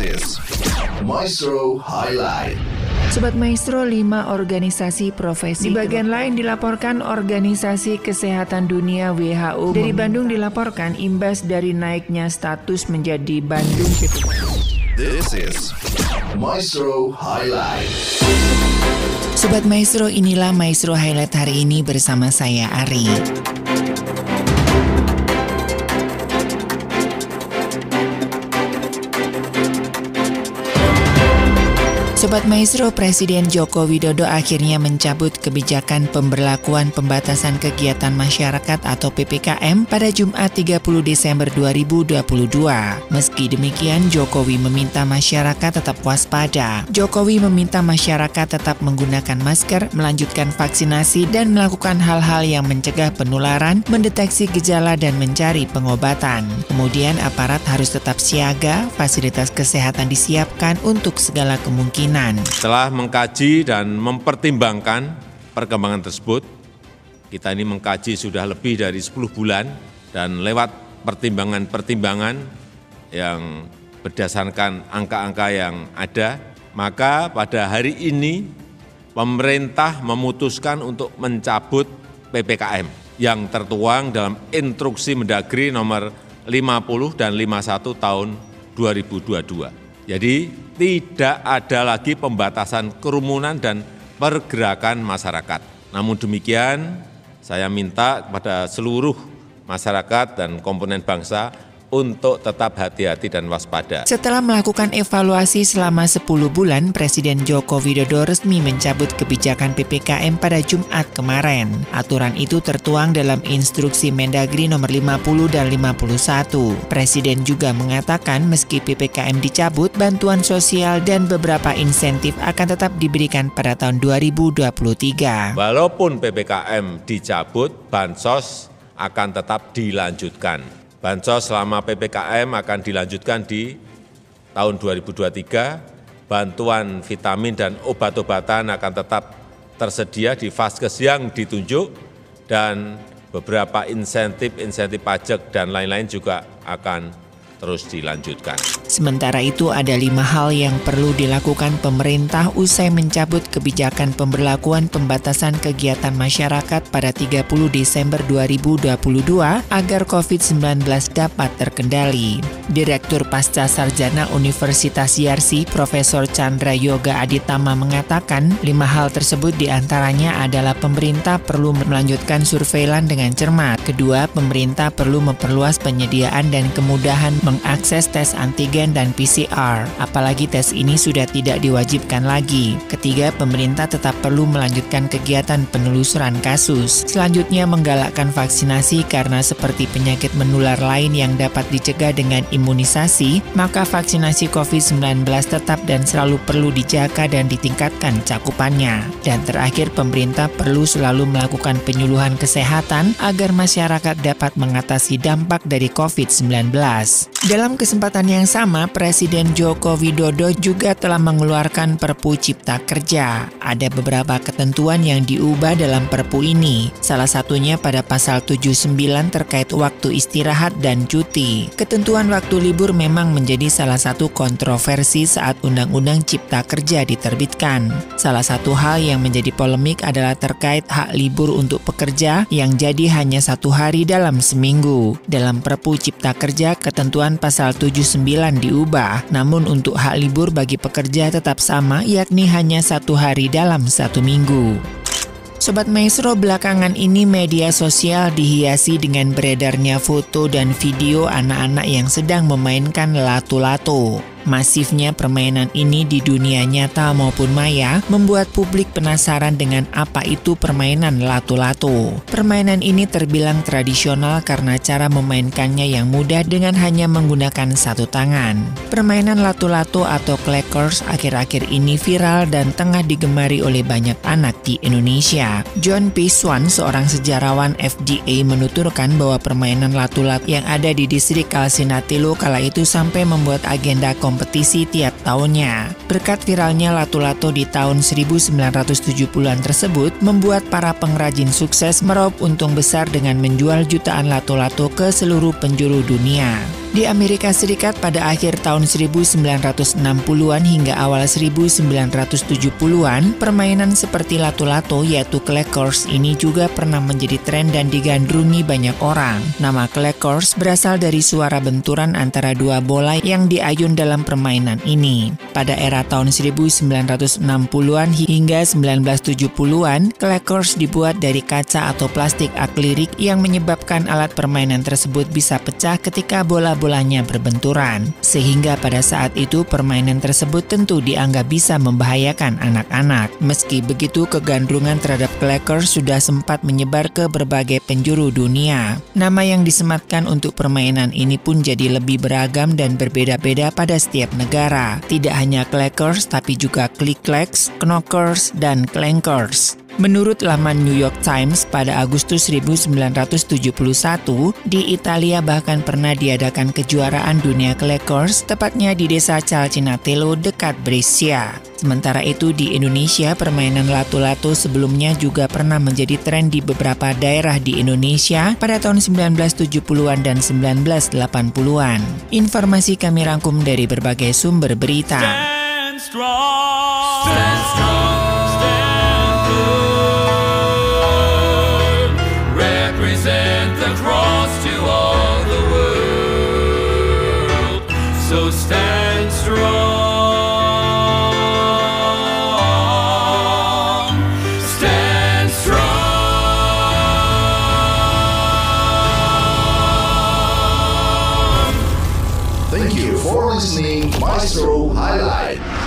is Maestro Highlight. Sobat Maestro, lima organisasi profesi. Di bagian lain dilaporkan Organisasi Kesehatan Dunia WHO. Dari Bandung dilaporkan imbas dari naiknya status menjadi Bandung This is Maestro Highlight. Sobat Maestro, inilah Maestro Highlight hari ini bersama saya Ari. Sobat Maestro, Presiden Joko Widodo akhirnya mencabut kebijakan pemberlakuan pembatasan kegiatan masyarakat atau PPKM pada Jumat 30 Desember 2022. Meski demikian, Jokowi meminta masyarakat tetap waspada. Jokowi meminta masyarakat tetap menggunakan masker, melanjutkan vaksinasi, dan melakukan hal-hal yang mencegah penularan, mendeteksi gejala, dan mencari pengobatan. Kemudian aparat harus tetap siaga, fasilitas kesehatan disiapkan untuk segala kemungkinan kemungkinan. Setelah mengkaji dan mempertimbangkan perkembangan tersebut, kita ini mengkaji sudah lebih dari 10 bulan dan lewat pertimbangan-pertimbangan yang berdasarkan angka-angka yang ada, maka pada hari ini pemerintah memutuskan untuk mencabut PPKM yang tertuang dalam instruksi Mendagri nomor 50 dan 51 tahun 2022. Jadi tidak ada lagi pembatasan kerumunan dan pergerakan masyarakat. Namun demikian, saya minta kepada seluruh masyarakat dan komponen bangsa untuk tetap hati-hati dan waspada. Setelah melakukan evaluasi selama 10 bulan, Presiden Joko Widodo resmi mencabut kebijakan PPKM pada Jumat kemarin. Aturan itu tertuang dalam instruksi Mendagri nomor 50 dan 51. Presiden juga mengatakan meski PPKM dicabut, bantuan sosial dan beberapa insentif akan tetap diberikan pada tahun 2023. Walaupun PPKM dicabut, bansos akan tetap dilanjutkan bansos selama ppkm akan dilanjutkan di tahun 2023 bantuan vitamin dan obat-obatan akan tetap tersedia di vaskes yang ditunjuk. Dan beberapa insentif insentif pajak dan lain-lain juga akan terus dilanjutkan. Sementara itu ada lima hal yang perlu dilakukan pemerintah usai mencabut kebijakan pemberlakuan pembatasan kegiatan masyarakat pada 30 Desember 2022 agar COVID-19 dapat terkendali. Direktur Pasca Sarjana Universitas Yarsi, Profesor Chandra Yoga Aditama mengatakan lima hal tersebut di antaranya adalah pemerintah perlu melanjutkan surveilan dengan cermat. Kedua, pemerintah perlu memperluas penyediaan dan kemudahan mengakses tes antigen dan PCR, apalagi tes ini sudah tidak diwajibkan lagi. Ketiga, pemerintah tetap perlu melanjutkan kegiatan penelusuran kasus. Selanjutnya, menggalakkan vaksinasi karena seperti penyakit menular lain yang dapat dicegah dengan imunisasi, maka vaksinasi COVID-19 tetap dan selalu perlu dijaga dan ditingkatkan cakupannya. Dan terakhir, pemerintah perlu selalu melakukan penyuluhan kesehatan agar masyarakat dapat mengatasi dampak dari COVID-19. Dalam kesempatan yang sama, Presiden Joko Widodo juga telah mengeluarkan Perpu Cipta Kerja. Ada beberapa ketentuan yang diubah dalam Perpu ini. Salah satunya pada pasal 79 terkait waktu istirahat dan cuti. Ketentuan waktu libur memang menjadi salah satu kontroversi saat Undang-Undang Cipta Kerja diterbitkan. Salah satu hal yang menjadi polemik adalah terkait hak libur untuk pekerja yang jadi hanya satu hari dalam seminggu. Dalam Perpu Cipta Kerja, ketentuan pasal 79 diubah, namun untuk hak libur bagi pekerja tetap sama, yakni hanya satu hari dalam satu minggu. Sobat Maestro, belakangan ini media sosial dihiasi dengan beredarnya foto dan video anak-anak yang sedang memainkan lato-lato. Masifnya permainan ini di dunia nyata maupun maya membuat publik penasaran dengan apa itu permainan lato-lato. Permainan ini terbilang tradisional karena cara memainkannya yang mudah dengan hanya menggunakan satu tangan. Permainan lato-lato atau clackers akhir-akhir ini viral dan tengah digemari oleh banyak anak di Indonesia. John P. Swan, seorang sejarawan FDA menuturkan bahwa permainan lato-lato yang ada di distrik Kalsinatilo kala itu sampai membuat agenda kompetisi tiap tahunnya. Berkat viralnya lato-lato di tahun 1970-an tersebut, membuat para pengrajin sukses meraup untung besar dengan menjual jutaan lato-lato ke seluruh penjuru dunia. Di Amerika Serikat pada akhir tahun 1960-an hingga awal 1970-an, permainan seperti lato-lato yaitu clackers ini juga pernah menjadi tren dan digandrungi banyak orang. Nama clackers berasal dari suara benturan antara dua bola yang diayun dalam permainan ini. Pada era tahun 1960-an hingga 1970-an, clackers dibuat dari kaca atau plastik akrilik yang menyebabkan alat permainan tersebut bisa pecah ketika bola-bolanya berbenturan. Sehingga pada saat itu permainan tersebut tentu dianggap bisa membahayakan anak-anak. Meski begitu, kegandrungan terhadap clackers sudah sempat menyebar ke berbagai penjuru dunia. Nama yang disematkan untuk permainan ini pun jadi lebih beragam dan berbeda-beda pada setiap negara. Tidak hanya clackers, tapi juga click-clacks, knockers, dan clankers. Menurut laman New York Times pada Agustus 1971, di Italia bahkan pernah diadakan kejuaraan dunia clackers, tepatnya di desa Calcinatello dekat Brescia. Sementara itu di Indonesia, permainan lato-lato sebelumnya juga pernah menjadi tren di beberapa daerah di Indonesia pada tahun 1970-an dan 1980-an. Informasi kami rangkum dari berbagai sumber berita. Stand strong. Stand Viceroy Highlight.